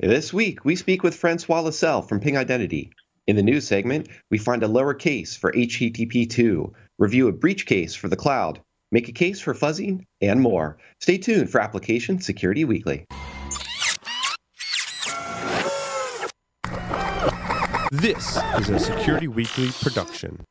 This week, we speak with Francois Lascelles from Ping Identity. In the news segment, we find a lower case for HTTP 2, review a breach case for the cloud, make a case for fuzzing, and more. Stay tuned for Application Security Weekly. This is a Security Weekly production.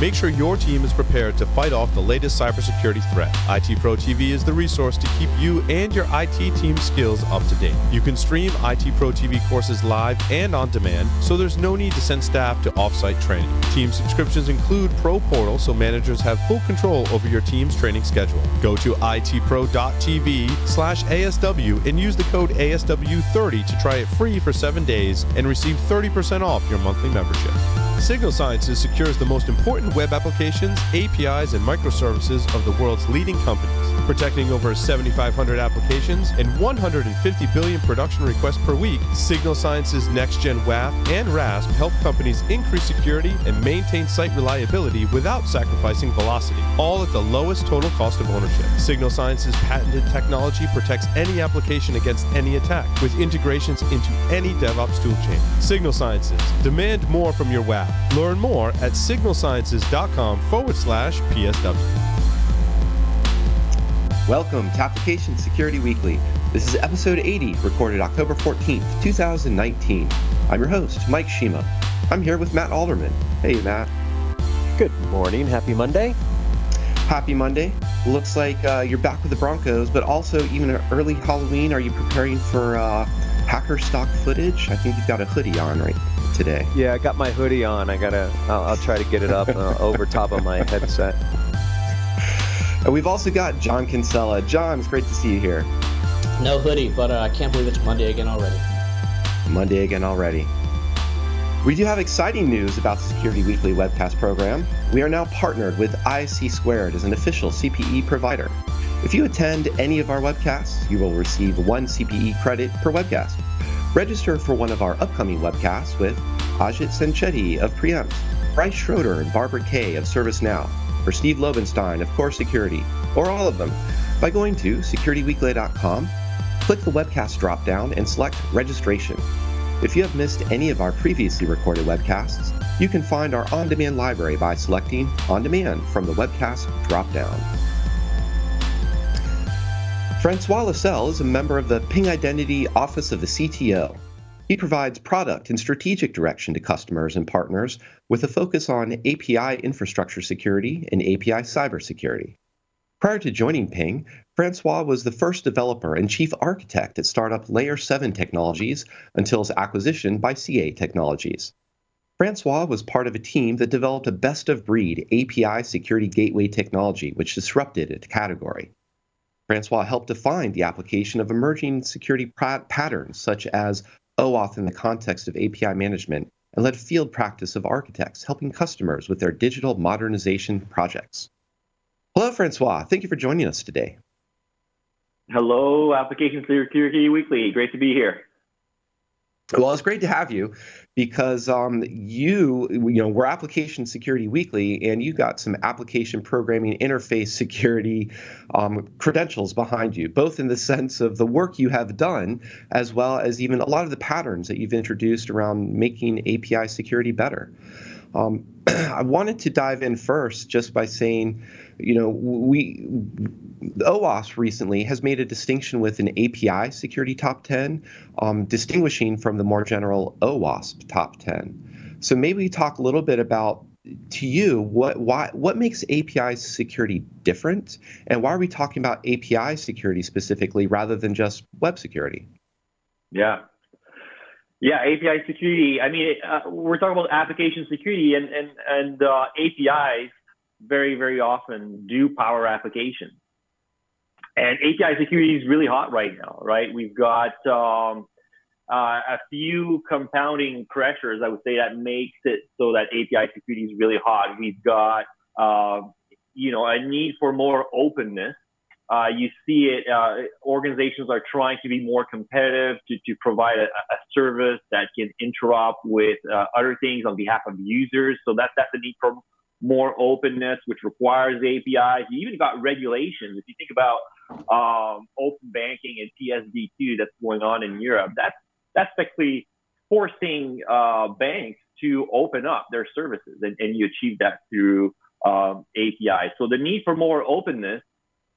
Make sure your team is prepared to fight off the latest cybersecurity threat. IT Pro TV is the resource to keep you and your IT team skills up to date. You can stream IT Pro TV courses live and on demand, so there's no need to send staff to offsite training. Team subscriptions include Pro Portal, so managers have full control over your team's training schedule. Go to itpro.tv slash ASW and use the code ASW30 to try it free for seven days and receive 30% off your monthly membership. Signal Sciences secures the most important web applications, APIs, and microservices of the world's leading companies, protecting over 7,500 applications and 150 billion production requests per week. Signal Sciences Next Gen WAF and RASP help companies increase security and maintain site reliability without sacrificing velocity, all at the lowest total cost of ownership. Signal Sciences patented technology protects any application against any attack with integrations into any DevOps toolchain. Signal Sciences, demand more from your WAF. Learn more at signalsciences.com forward slash PSW. Welcome to Application Security Weekly. This is episode 80, recorded October 14th, 2019. I'm your host, Mike Shema. I'm here with Matt Alderman. Hey, Matt. Good morning. Happy Monday. Happy Monday. Looks like uh, you're back with the Broncos, but also even early Halloween. Are you preparing for uh, hacker stock footage? I think you've got a hoodie on right today. Yeah, I got my hoodie on. I gotta. I'll, I'll try to get it up uh, over top of my headset. And we've also got John Kinsella. John, it's great to see you here. No hoodie, but uh, I can't believe it's Monday again already. Monday again already. We do have exciting news about the Security Weekly webcast program. We are now partnered with ISC Squared as an official CPE provider. If you attend any of our webcasts, you will receive one CPE credit per webcast. Register for one of our upcoming webcasts with Ajit Sancheti of Preempt, Bryce Schroeder and Barbara Kay of ServiceNow, or Steve Lobenstein of Core Security, or all of them, by going to securityweekly.com, click the webcast dropdown, and select Registration. If you have missed any of our previously recorded webcasts, you can find our on demand library by selecting On Demand from the webcast dropdown. Francois Lascelles is a member of the Ping Identity Office of the CTO. He provides product and strategic direction to customers and partners with a focus on API infrastructure security and API cybersecurity. Prior to joining Ping, Francois was the first developer and chief architect at startup Layer 7 Technologies until his acquisition by CA Technologies. Francois was part of a team that developed a best of breed API security gateway technology which disrupted its category. Francois helped define the application of emerging security patterns such as OAuth in the context of API management and led field practice of architects helping customers with their digital modernization projects. Hello, Francois. Thank you for joining us today. Hello, Application Security Weekly. Great to be here. Well, it's great to have you because um, you, you know, we're Application Security Weekly, and you got some application programming interface security um, credentials behind you, both in the sense of the work you have done, as well as even a lot of the patterns that you've introduced around making API security better. Um, I wanted to dive in first just by saying, you know, we OWASP recently has made a distinction with an API security top 10, um, distinguishing from the more general OWASP top 10. So maybe talk a little bit about to you what why what makes API security different, and why are we talking about API security specifically rather than just web security? Yeah, yeah, API security. I mean, uh, we're talking about application security, and and and uh, APIs very very often do power applications. And API security is really hot right now, right? We've got um, uh, a few compounding pressures, I would say, that makes it so that API security is really hot. We've got, uh, you know, a need for more openness Uh, you see it. Uh, organizations are trying to be more competitive to, to provide a, a service that can interop with uh, other things on behalf of users. So that's that's the need for more openness, which requires APIs. You even got regulations. If you think about um, open banking and PSD2 that's going on in Europe, that's that's basically forcing uh, banks to open up their services, and, and you achieve that through um, APIs. So the need for more openness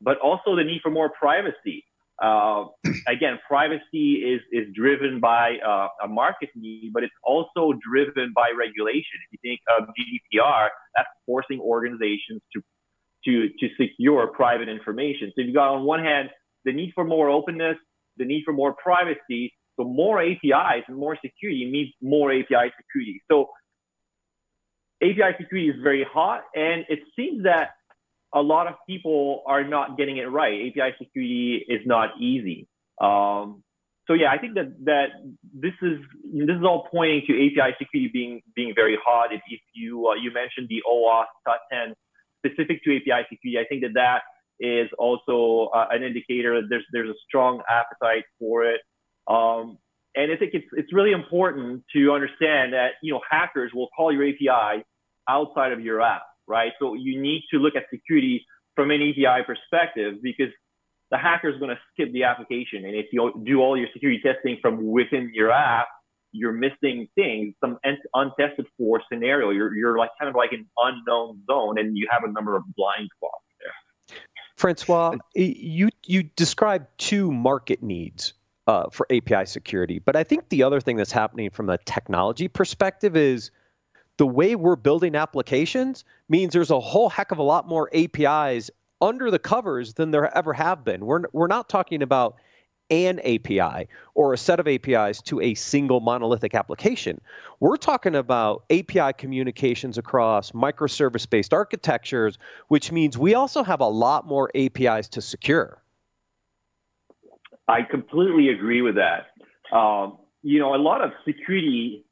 but also the need for more privacy. Uh, again, privacy is, is driven by uh, a market need, but it's also driven by regulation. If you think of GDPR, that's forcing organizations to, to, to secure private information. So you've got on one hand, the need for more openness, the need for more privacy. So more APIs and more security means more API security. So API security is very hot, and it seems that a lot of people are not getting it right. API security is not easy. Um, so yeah, I think that that this is this is all pointing to API security being being very hot. If, if you uh, you mentioned the OWASP 10 specific to API security, I think that that is also uh, an indicator that there's there's a strong appetite for it. Um, and I think it's it's really important to understand that you know hackers will call your API outside of your app right? So you need to look at security from an API perspective because the hacker is going to skip the application. And if you do all your security testing from within your app, you're missing things, some untested for scenario. You're, you're like kind of like an unknown zone and you have a number of blind spots there. Francois, you, you described two market needs uh, for API security, but I think the other thing that's happening from a technology perspective is – the way we're building applications means there's a whole heck of a lot more APIs under the covers than there ever have been. We're, we're not talking about an API or a set of APIs to a single monolithic application. We're talking about API communications across microservice based architectures, which means we also have a lot more APIs to secure. I completely agree with that. Um, you know, a lot of security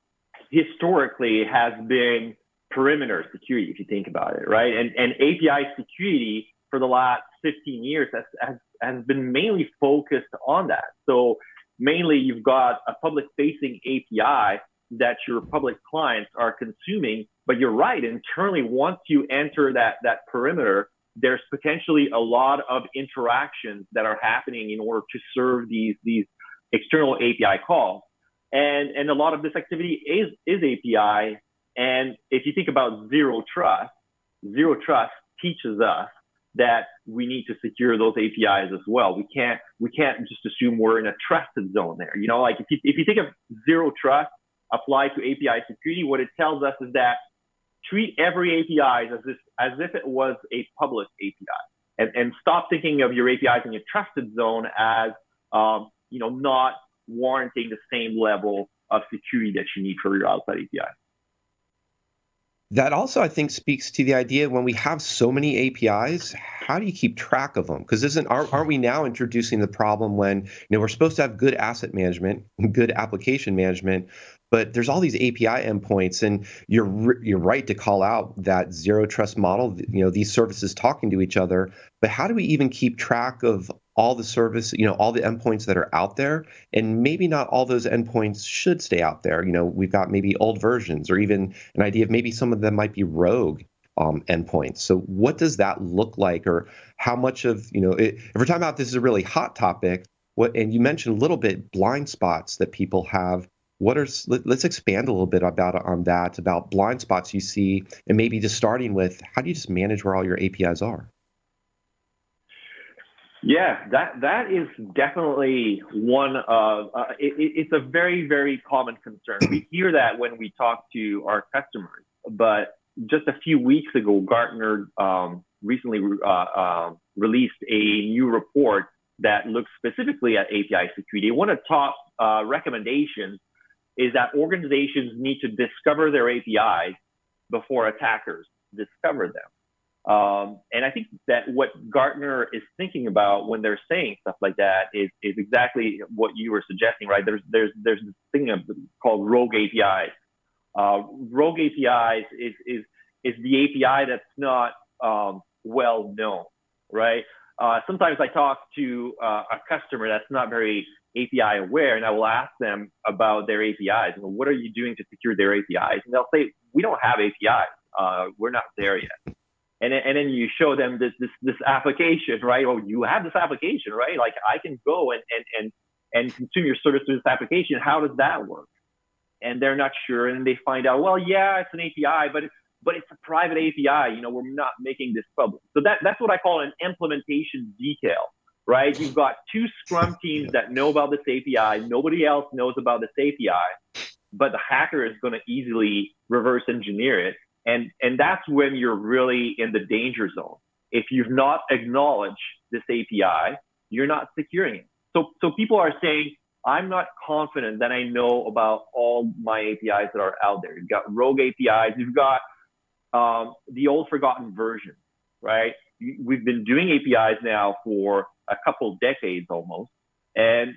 historically has been perimeter security, if you think about it, right? And, and API security for the last 15 years has, has, has been mainly focused on that. So mainly you've got a public facing API that your public clients are consuming. But you're right, internally, once you enter that, that perimeter, there's potentially a lot of interactions that are happening in order to serve these, these external API calls and and a lot of this activity is is API. And if you think about zero trust, zero trust teaches us that we need to secure those APIs as well. We can't we can't just assume we're in a trusted zone there. You know, like if you if you think of zero trust applied to API security, what it tells us is that treat every API as if as if it was a public API, and and stop thinking of your APIs in your trusted zone as um, you know not warranting the same level of security that you need for your outside API. That also, I think, speaks to the idea when we have so many APIs, how do you keep track of them? Because isn't aren't, aren't we now introducing the problem when you know we're supposed to have good asset management, good application management, but there's all these API endpoints, and you're you're right to call out that zero trust model. You know, these services talking to each other, but how do we even keep track of all the service, you know, all the endpoints that are out there, and maybe not all those endpoints should stay out there. You know, we've got maybe old versions, or even an idea of maybe some of them might be rogue um, endpoints. So, what does that look like, or how much of you know? It, if we're talking about this is a really hot topic, what and you mentioned a little bit blind spots that people have. What are let, us expand a little bit about on that about blind spots you see, and maybe just starting with how do you just manage where all your APIs are? Yeah, that that is definitely one of uh, it, it's a very very common concern. We hear that when we talk to our customers, but just a few weeks ago, Gartner um, recently uh, uh, released a new report that looks specifically at API security. One of the top uh, recommendations is that organizations need to discover their APIs before attackers discover them. Um, and I think that what Gartner is thinking about when they're saying stuff like that is, is exactly what you were suggesting, right? There's there's there's this thing called rogue APIs. Uh, rogue APIs is is is the API that's not um, well known, right? uh, sometimes I talk to uh, a customer that's not very API aware, and I will ask them about their APIs. And what are you doing to secure their APIs? And they'll say, we don't have APIs. Uh, we're not there yet. And, and then you show them this, this, this application, right? Oh, you have this application, right? Like I can go and, and, and, and consume your service through this application. How does that work? And they're not sure. And they find out, well, yeah, it's an API, but but it's a private API. You know, we're not making this public. So that, that's what I call an implementation detail right? You've got two Scrum teams that know about this API. Nobody else knows about this API, but the hacker is going to easily reverse engineer it. And, and that's when you're really in the danger zone. If you've not acknowledged this API, you're not securing it. So, so people are saying, I'm not confident that I know about all my APIs that are out there. You've got rogue APIs, you've got um, the old forgotten version, right? We've been doing APIs now for a couple decades almost. And,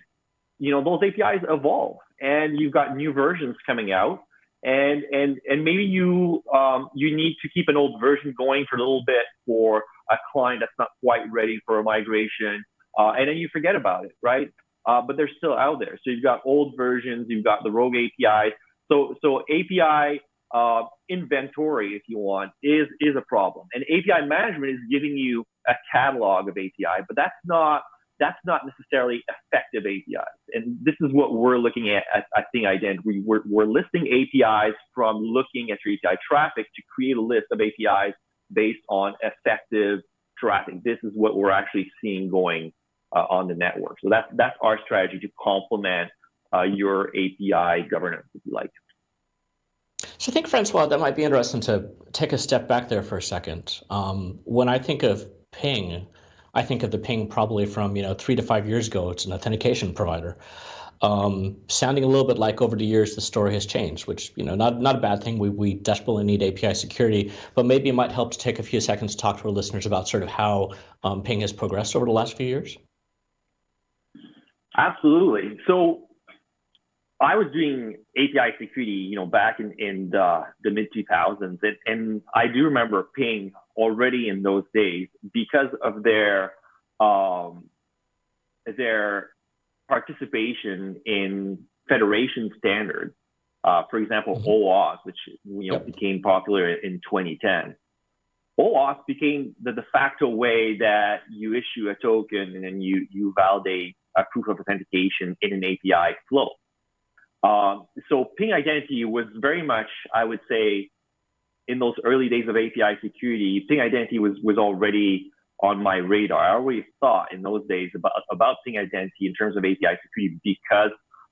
you know, those APIs evolve and you've got new versions coming out and, and, and maybe you, um, you need to keep an old version going for a little bit for a client that's not quite ready for a migration. Uh, and then you forget about it, right? Uh, but they're still out there. So you've got old versions, you've got the rogue APIs. So, so API uh, inventory, if you want, is is a problem. And API management is giving you a catalog of API, but that's not that's not necessarily effective APIs. And this is what we're looking at at, at Ping Identity. We're, we're listing APIs from looking at your API traffic to create a list of APIs based on effective traffic. This is what we're actually seeing going uh, on the network. So that's that's our strategy to complement uh, your API governance, if you like. So I think, Francois, that might be interesting to take a step back there for a second. Um, when I think of Ping, I think of the Ping probably from you know three to five years ago. It's an authentication provider. Um, sounding a little bit like over the years the story has changed, which you know not not a bad thing. We we desperately need API security, but maybe it might help to take a few seconds to talk to our listeners about sort of how um, Ping has progressed over the last few years. Absolutely. So I was doing API security, you know, back in, in the, the mid 2000s. And, and I do remember Ping already in those days because of their, um, their participation in federation standards. Uh, for example, mm-hmm. OAuth, which you know yep. became popular in 2010. OAuth became the de facto way that you issue a token and then you you validate a proof of authentication in an API flow. Um, so Ping Identity was very much, I would say, in those early days of API security, Ping Identity was was already on my radar. I already thought in those days about about Ping Identity in terms of API security because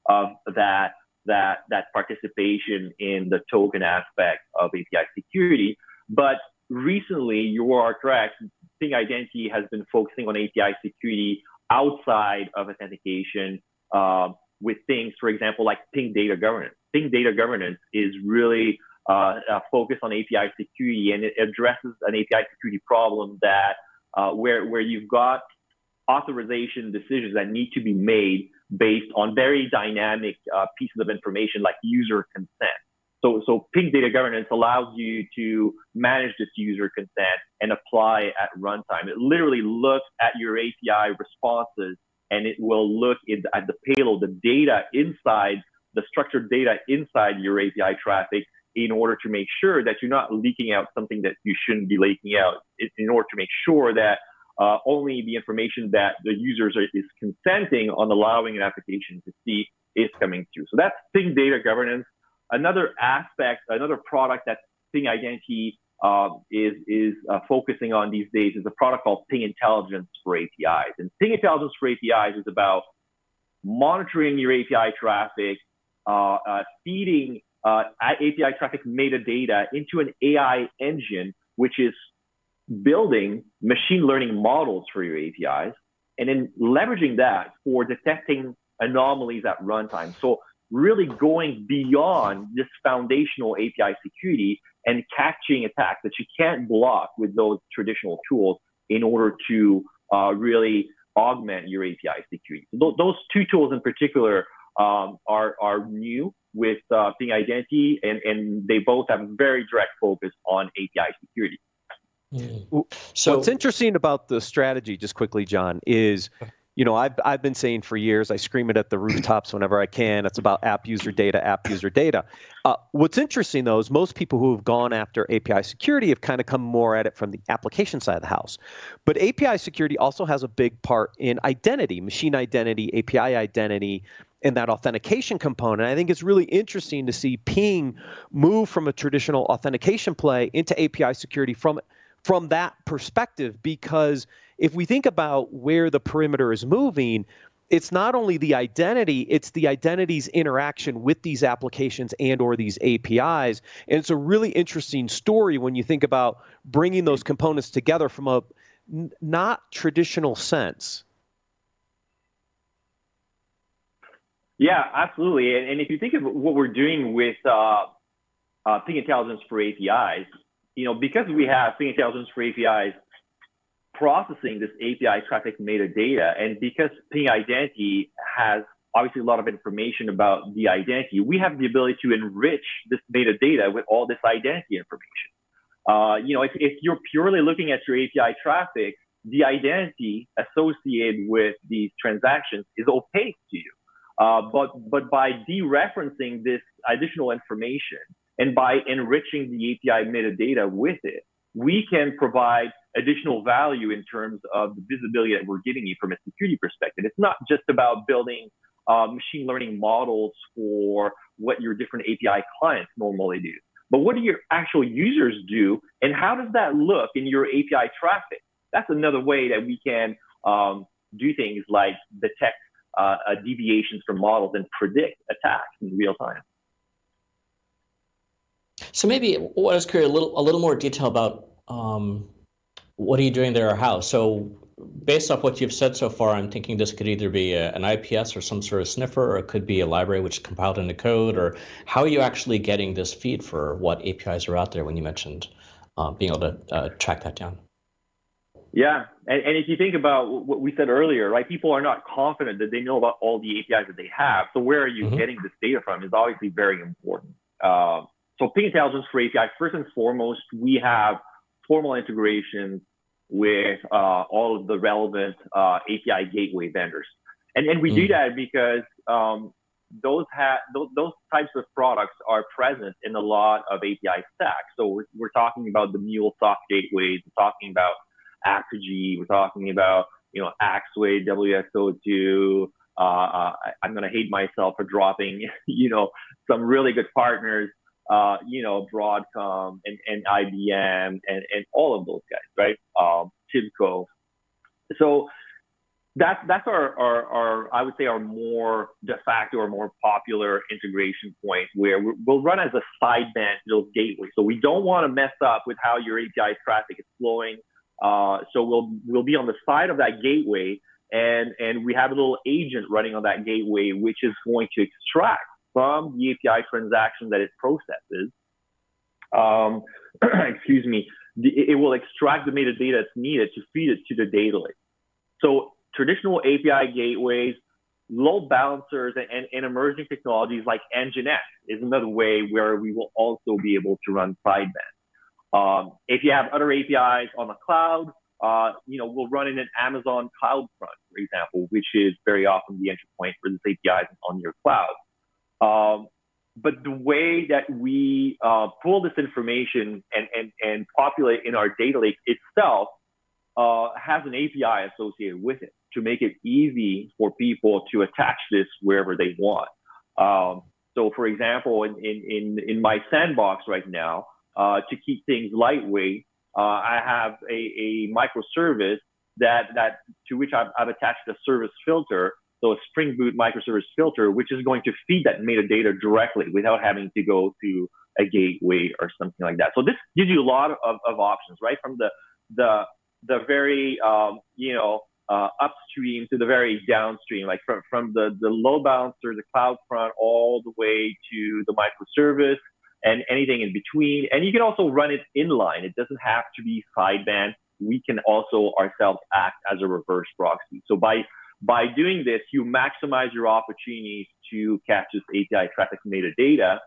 of that that that participation in the token aspect of API security. But recently, you are correct. Ping Identity has been focusing on API security outside of authentication. Um, with things, for example, like Ping data governance. Ping data governance is really uh, focused on API security and it addresses an API security problem that uh, where where you've got authorization decisions that need to be made based on very dynamic uh, pieces of information like user consent. So, so Ping data governance allows you to manage this user consent and apply at runtime. It literally looks at your API responses and it will look at the payload, the data inside, the structured data inside your API traffic in order to make sure that you're not leaking out something that you shouldn't be leaking out, in order to make sure that uh, only the information that the users are, is consenting on allowing an application to see is coming through. So that's Ping data governance. Another aspect, another product that Ping Identity uh, is is uh, focusing on these days is a product called Ping Intelligence for APIs. And Ping Intelligence for APIs is about monitoring your API traffic, uh, uh feeding uh, API traffic metadata into an AI engine, which is building machine learning models for your APIs, and then leveraging that for detecting anomalies at runtime. So really going beyond this foundational API security and catching attacks that you can't block with those traditional tools in order to uh, really augment your API security. Th- those two tools in particular um, are, are new with uh, Ping Identity, and, and they both have very direct focus on API security. Mm. So what's interesting about the strategy, just quickly, John, is you know I've I've been saying for years. I scream it at the rooftops whenever I can. It's about app user data, app user data. Uh, what's interesting though is most people who have gone after API security have kind of come more at it from the application side of the house. But API security also has a big part in identity, machine identity, API identity and that authentication component. I think it's really interesting to see Ping move from a traditional authentication play into API security from from that perspective because if we think about where the perimeter is moving, it's not only the identity it's the identity's interaction with these applications and or these apis and it's a really interesting story when you think about bringing those components together from a n- not traditional sense Yeah, absolutely. And, and if you think of what we're doing with uh, uh, Ping Intelligence for APIs, you know, because we have Ping Intelligence for APIs processing this API traffic metadata, and because Ping Identity has obviously a lot of information about the identity, we have the ability to enrich this metadata with all this identity information. Uh, you know, if, if you're purely looking at your API traffic, the identity associated with these transactions is opaque to you. Uh, but but by dereferencing this additional information and by enriching the API metadata with it, we can provide additional value in terms of the visibility that we're giving you from a security perspective. It's not just about building uh, machine learning models for what your different API clients normally do, but what do your actual users do, and how does that look in your API traffic? That's another way that we can um, do things like detect uh, uh, deviations from models and predict attacks in real time. So maybe what is curious a little a little more detail about um, what are you doing there or how? So based off what you've said so far, I'm thinking this could either be a, an IPS or some sort of sniffer, or it could be a library which is compiled into code. Or how are you actually getting this feed for what APIs are out there? When you mentioned uh, being able to uh, track that down. Yeah, and, and if you think about what we said earlier, right, people are not confident that they know about all the APIs that they have. So where are you mm-hmm. getting this data from is obviously very important. Uh, so Ping Intelligence for API, first and foremost, we have formal integrations with uh, all of the relevant uh, API gateway vendors, and and we mm. do that because um, those have those, those, types of products are present in a lot of API stacks. So we're, we're talking about the MuleSoft gateways, we're talking about Apigee. We're talking about, you know, Axway, WSO2. Uh, uh, I'm going to hate myself for dropping, you know, some really good partners, uh, you know, Broadcom and, and IBM and, and all of those guys, right? Um, Tibco. So that's that's our, our, our, I would say our more de facto or more popular integration point where we will run as a sideband those gateways. So we don't want to mess up with how your API traffic is flowing uh, so we'll we'll be on the side of that gateway, and and we have a little agent running on that gateway, which is going to extract from the API transaction that it processes. Um, excuse me. It will extract the metadata that's needed to feed it to the data lake. So traditional API gateways, load balancers, and, and emerging technologies like Nginx is another way where we will also be able to run sideband. Um, if you have other APIs on the cloud, uh, you know, we'll run in an Amazon CloudFront, for example, which is very often the entry point for this API on your cloud. Um, but the way that we uh, pull this information and, and, and populate in our data lake itself uh, has an API associated with it to make it easy for people to attach this wherever they want. Um, so, for example, in, in, in, in my sandbox right now, uh, to keep things lightweight. Uh, I have a, a microservice that that to which I've, I've, attached a service filter, so a Spring Boot microservice filter, which is going to feed that metadata directly without having to go to a gateway or something like that. So this gives you a lot of, of options, right? From the the the very um, you know uh, upstream to the very downstream, like from from the the load balancer, the CloudFront, all the way to the microservice and anything in between. And you can also run it inline. It doesn't have to be sideband. We can also ourselves act as a reverse proxy. So by by doing this, you maximize your opportunities to catch this API traffic metadata.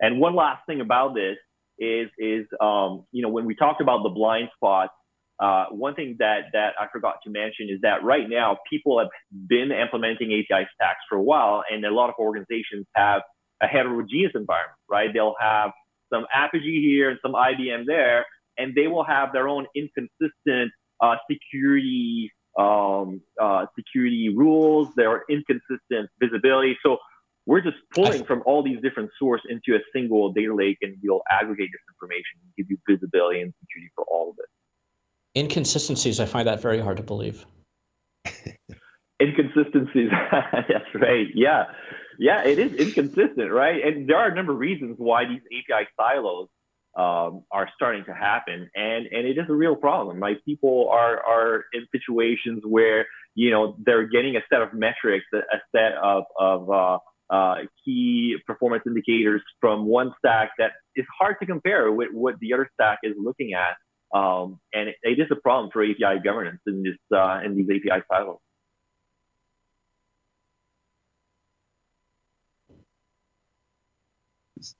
And one last thing about this is is um, you know when we talked about the blind spots, uh, one thing that that I forgot to mention is that right now people have been implementing API stacks for a while, and a lot of organizations have a heterogeneous environment, right? They'll have some Apigee here and some IBM there, and they will have their own inconsistent uh, security um, uh, security rules. There are inconsistent visibility. So we're just pulling from all these different sources into a single data lake, and we'll aggregate this information and give you visibility and security for all of it. Inconsistencies, I find that very hard to believe. Inconsistencies, that's right. Yeah, yeah, it is inconsistent, right? And there are a number of reasons why these API silos um, are starting to happen, and and it is a real problem. Like people are are in situations where you know they're getting a set of metrics, a, set of of uh, uh, key performance indicators from one stack that is hard to compare with what the other stack is looking at. Um, and it, it is a problem for API governance in this uh, in these API silos.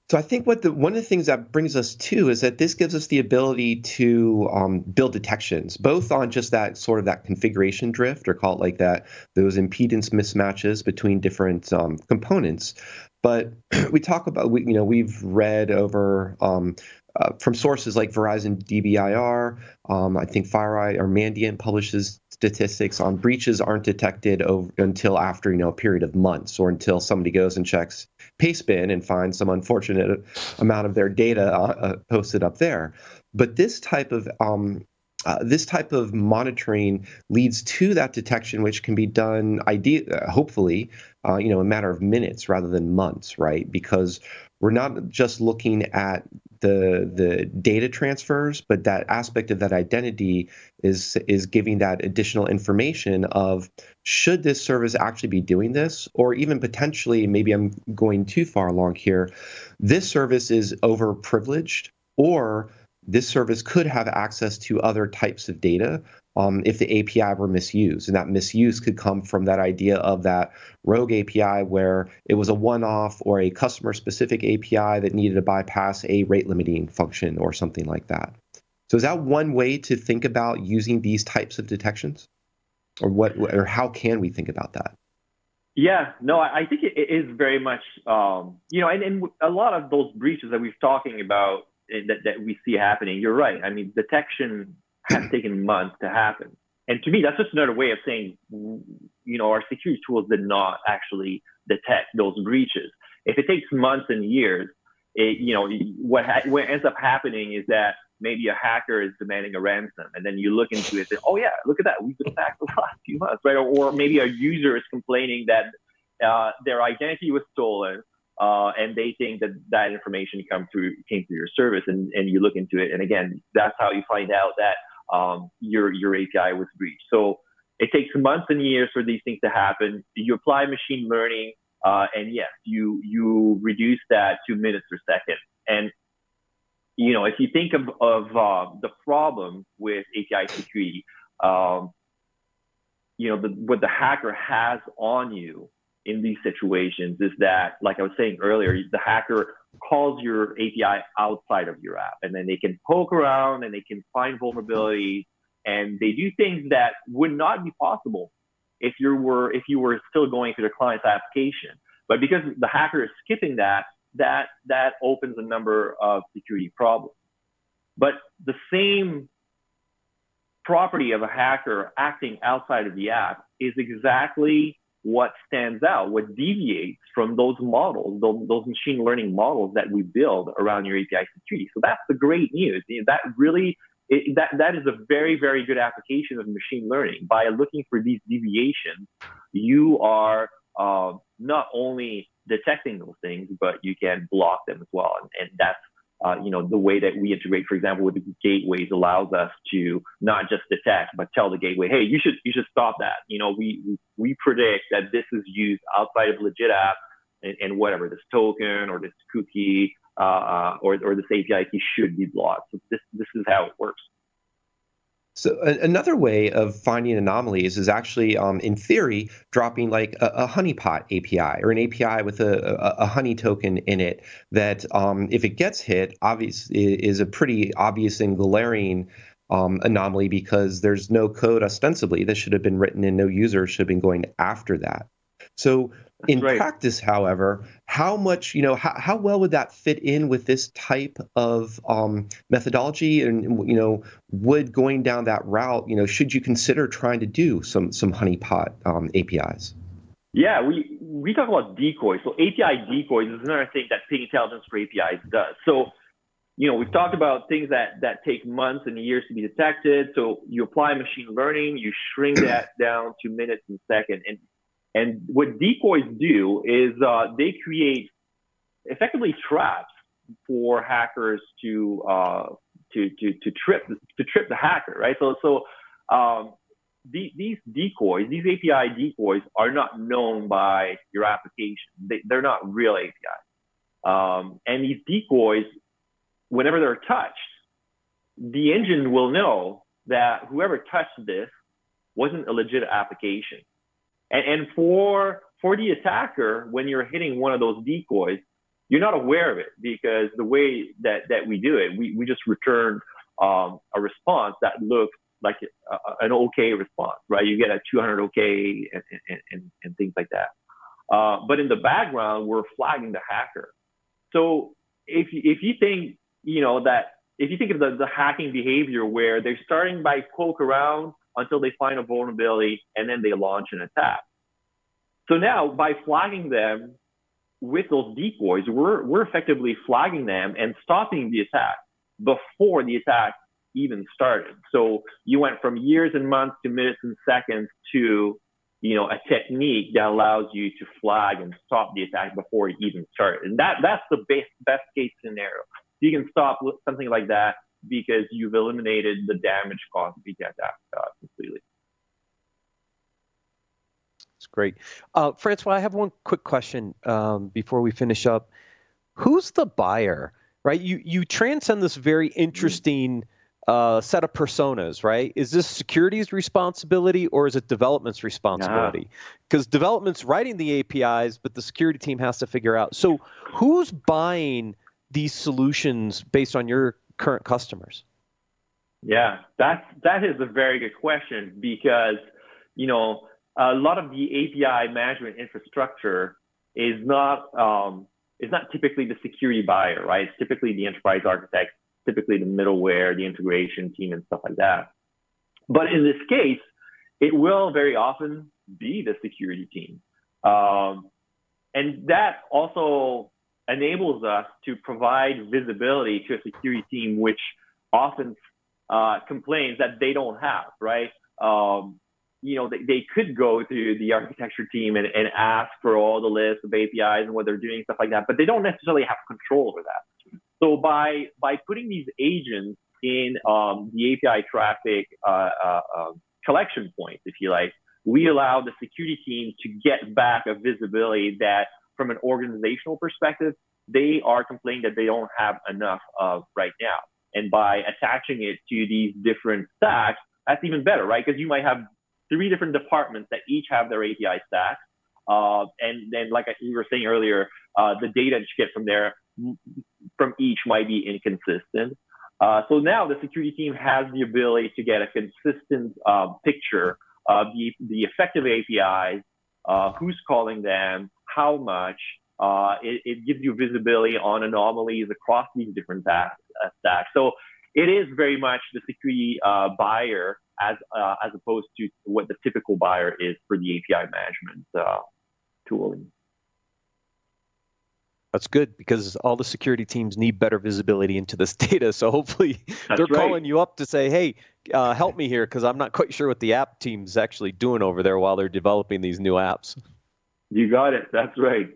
So I think what the one of the things that brings us to is that this gives us the ability to um, build detections, both on just that sort of that configuration drift, or call it like that, those impedance mismatches between different um, components. But we talk about, we, you know, we've read over um, uh, from sources like Verizon DBIR. Um, I think FireEye or Mandiant publishes statistics on breaches aren't detected over, until after you know a period of months or until somebody goes and checks Pastebin and find some unfortunate amount of their data uh, uh, posted up there. But this type of um, uh, this type of monitoring leads to that detection, which can be done, ide- uh, hopefully, uh, you know, a matter of minutes rather than months, right? Because we're not just looking at the the data transfers, but that aspect of that identity is is giving that additional information of should this service actually be doing this, or even potentially maybe I'm going too far along here. This service is over privileged, or this service could have access to other types of data um, if the API were misused. And that misuse could come from that idea of that rogue API where it was a one off or a customer specific API that needed to bypass a rate limiting function or something like that. So, is that one way to think about using these types of detections? Or what, or how can we think about that? Yeah, no, I think it is very much, um, you know, and, and a lot of those breaches that we're talking about that, that we see happening, you're right. I mean, detection has taken months to happen. And to me, that's just another way of saying, you know, our security tools did not actually detect those breaches. If it takes months and years, it, you know, what, ha- what ends up happening is that maybe a hacker is demanding a ransom, and then you look into it and say, oh yeah, look at that, we've been hacked the last few months, right? Or, or maybe a user is complaining that uh, their identity was stolen, uh, and they think that that information come through came through your service, and, and you look into it, and again, that's how you find out that um, your your API was breached. So it takes months and years for these things to happen. You apply machine learning, uh, and yes, you you reduce that to minutes per second. And you know, if you think of of uh, the problem with API security, um, you know, the, what the hacker has on you in these situations is that, like I was saying earlier, the hacker calls your API outside of your app, and then they can poke around and they can find vulnerabilities, and they do things that would not be possible if you were if you were still going through the client's application. But because the hacker is skipping that, that that opens a number of security problems. But the same property of a hacker acting outside of the app is exactly what stands out, what deviates from those models, those, those, machine learning models that we build around your API security. So that's the great news. That really, it, that, that is a very, very good application of machine learning. By looking for these deviations, you are uh, not only detecting those things, but you can block them as well. And, and that's uh, you know, the way that we integrate, for example, with the gateways allows us to not just detect, but tell the gateway, hey, you should you should stop that. You know, we we predict that this is used outside of legit app and, and whatever this token or this cookie uh, or or this API key should be blocked. So this this is how it works. So a- another way of finding anomalies is actually, um, in theory, dropping like a, a honeypot API or an API with a, a, a honey token in it that, um, if it gets hit, obviously is a pretty obvious and glaring um, anomaly because there's no code ostensibly that should have been written and no user should have been going after that. So in right. practice, however, how much, you know, how, how well would that fit in with this type of um, methodology? And, you know, would going down that route, you know, should you consider trying to do some some honeypot um, APIs? Yeah, we we talk about decoys. So API decoys is another thing that Ping Intelligence for APIs does. So, you know, we've talked about things that that take months and years to be detected. So you apply machine learning, you shrink that down to minutes and seconds, and and what decoys do is uh, they create effectively traps for hackers to, uh, to, to, to, trip, to trip the hacker, right? So, so um, the, these decoys, these API decoys are not known by your application. They, they're not real APIs. Um, and these decoys, whenever they're touched, the engine will know that whoever touched this wasn't a legit application. And, and for for the attacker, when you're hitting one of those decoys, you're not aware of it because the way that, that we do it, we, we just return um, a response that looks like a, an okay response, right? You get a 200 okay and, and, and, and things like that. Uh, but in the background, we're flagging the hacker. So if, if you think, you know, that if you think of the, the hacking behavior where they're starting by poke around until they find a vulnerability and then they launch an attack. So now by flagging them with those decoys, we're, we're effectively flagging them and stopping the attack before the attack even started. So you went from years and months to minutes and seconds to, you know, a technique that allows you to flag and stop the attack before it even started. And that, that's the best, best case scenario. You can stop something like that because you've eliminated the damage caused by the attack uh, completely. That's great. Uh, Francois, I have one quick question um, before we finish up. Who's the buyer, right? You you transcend this very interesting uh, set of personas, right? Is this security's responsibility or is it development's responsibility? Because nah. development's writing the APIs, but the security team has to figure out. So who's buying these solutions based on your current customers? Yeah, that's that is a very good question because you know a lot of the API management infrastructure is not um, is not typically the security buyer, right? It's typically the enterprise architect, typically the middleware, the integration team, and stuff like that. But in this case, it will very often be the security team, um, and that also enables us to provide visibility to a security team, which often uh, complains that they don't have, right? Um, you know, they, they could go to the architecture team and, and ask for all the list of APIs and what they're doing, stuff like that, but they don't necessarily have control over that. So by by putting these agents in um, the API traffic uh, uh, uh, collection points, if you like, we allow the security team to get back a visibility that, from an organizational perspective, they are complaining that they don't have enough of right now. And by attaching it to these different stacks, that's even better, right? Because you might have three different departments that each have their API stacks. Uh, and then, like we were saying earlier, uh, the data that you get from there, from each might be inconsistent. Uh, so now the security team has the ability to get a consistent uh, picture of the, the effective APIs, uh, who's calling them, how much. Uh, it, it, gives you visibility on anomalies across these different stacks. So it is very much the security buyer as uh, as opposed to what the typical buyer is for the API management uh, tooling. That's good because all the security teams need better visibility into this data. So hopefully That's they're right. calling you up to say, "Hey, uh, help me here," because I'm not quite sure what the app team's actually doing over there while they're developing these new apps. You got it. That's right.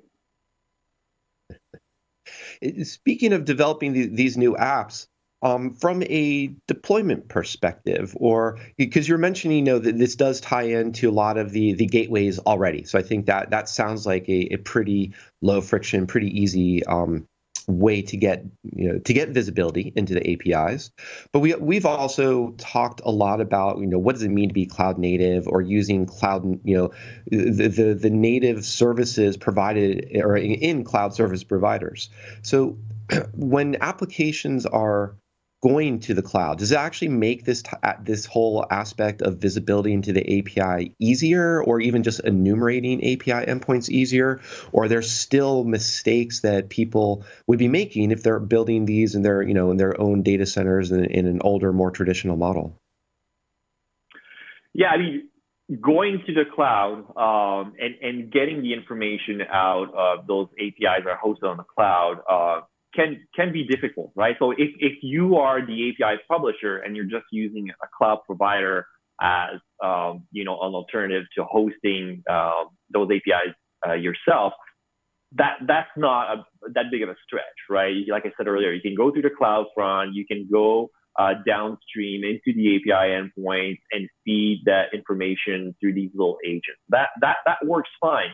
Speaking of developing the, these new apps, um, from a deployment perspective, or because you're mentioning, you know, that this does tie into a lot of the the gateways already. So I think that that sounds like a, a pretty low friction, pretty easy um, way to get you know to get visibility into the APIs. But we we've also talked a lot about you know what does it mean to be cloud native or using cloud you know the the, the native services provided or in cloud service providers. So when applications are going to the cloud? Does it actually make this t- this whole aspect of visibility into the API easier or even just enumerating API endpoints easier? Or are there still mistakes that people would be making if they're building these in their you know in their own data centers in, in an older more traditional model? Yeah i mean going to the cloud um, and, and getting the information out of those APIs that are hosted on the cloud uh, can can be difficult, right? So if, if you are the API publisher and you're just using a cloud provider as um, you know an alternative to hosting uh, those APIs uh, yourself, that that's not a, that big of a stretch, right? Like I said earlier, you can go through the cloud front, you can go uh, downstream into the API endpoint and feed that information through these little agents. That that that works fine.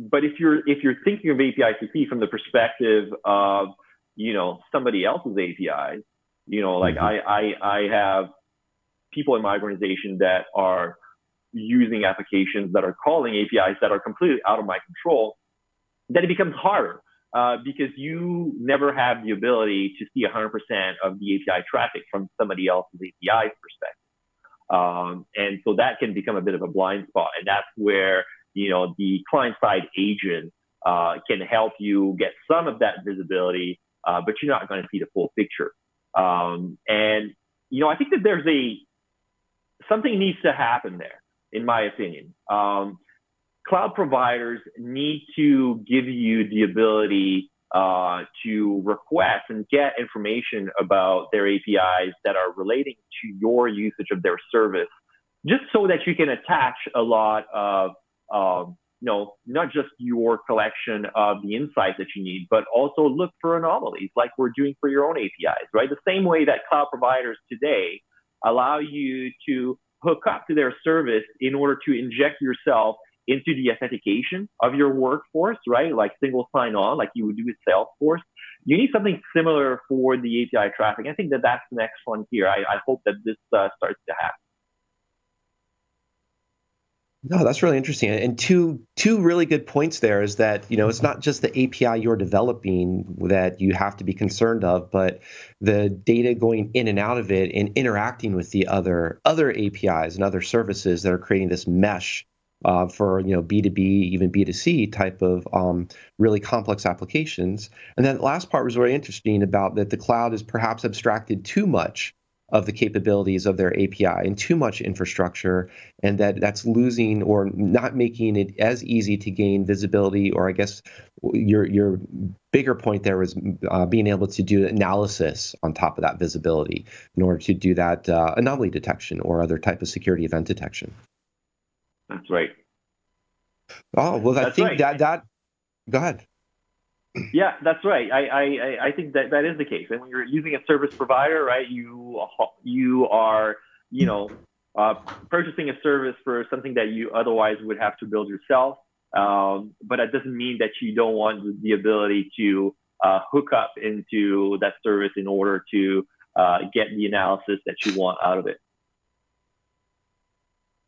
But if you're if you're thinking of API from the perspective of you know somebody else's API, you know, like mm-hmm. I, I I have people in my organization that are using applications that are calling APIs that are completely out of my control, then it becomes harder uh, because you never have the ability to see 100% of the API traffic from somebody else's API perspective. Um, and so that can become a bit of a blind spot. And that's where you know, the client side agent uh, can help you get some of that visibility, uh, but you're not going to see the full picture. Um, and, you know, I think that there's a, something needs to happen there, in my opinion. Um, cloud providers need to give you the ability uh, to request and get information about their APIs that are relating to your usage of their service, just so that you can attach a lot of um, you know, not just your collection of the insights that you need, but also look for anomalies like we're doing for your own APIs, right? The same way that cloud providers today allow you to hook up to their service in order to inject yourself into the authentication of your workforce, right? Like single sign on, like you would do with Salesforce. You need something similar for the API traffic. I think that that's the next frontier. I, I hope that this uh, starts to happen. No, that's really interesting. And two two really good points there is that, you know, it's not just the API you're developing that you have to be concerned of, but the data going in and out of it and interacting with the other other APIs and other services that are creating this mesh uh, for you know B2B, even B2C type of um, really complex applications. And then the last part was very interesting about that the cloud is perhaps abstracted too much of the capabilities of their API and too much infrastructure, and that that's losing or not making it as easy to gain visibility. Or I guess your your bigger point there was uh, being able to do analysis on top of that visibility in order to do that uh, anomaly detection or other type of security event detection. That's right. Oh well, I That's think right. that that. Go ahead. Yeah, that's right. I, I, I think that that is the case. And when you're using a service provider, right, you you are you know uh, purchasing a service for something that you otherwise would have to build yourself. Um, but that doesn't mean that you don't want the ability to uh, hook up into that service in order to uh, get the analysis that you want out of it.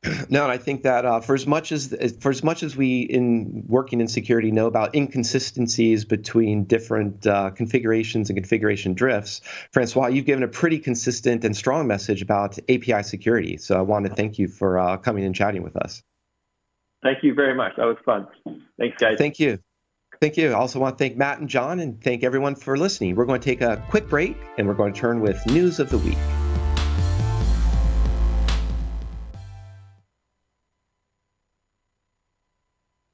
No, and I think that uh, for as much as for as much as we in working in security know about inconsistencies between different uh, configurations and configuration drifts, Francois, you've given a pretty consistent and strong message about API security. So I want to thank you for uh, coming and chatting with us. Thank you very much. That was fun. Thanks, guys. Thank you. Thank you. I also want to thank Matt and John and thank everyone for listening. We're going to take a quick break and we're going to turn with news of the week.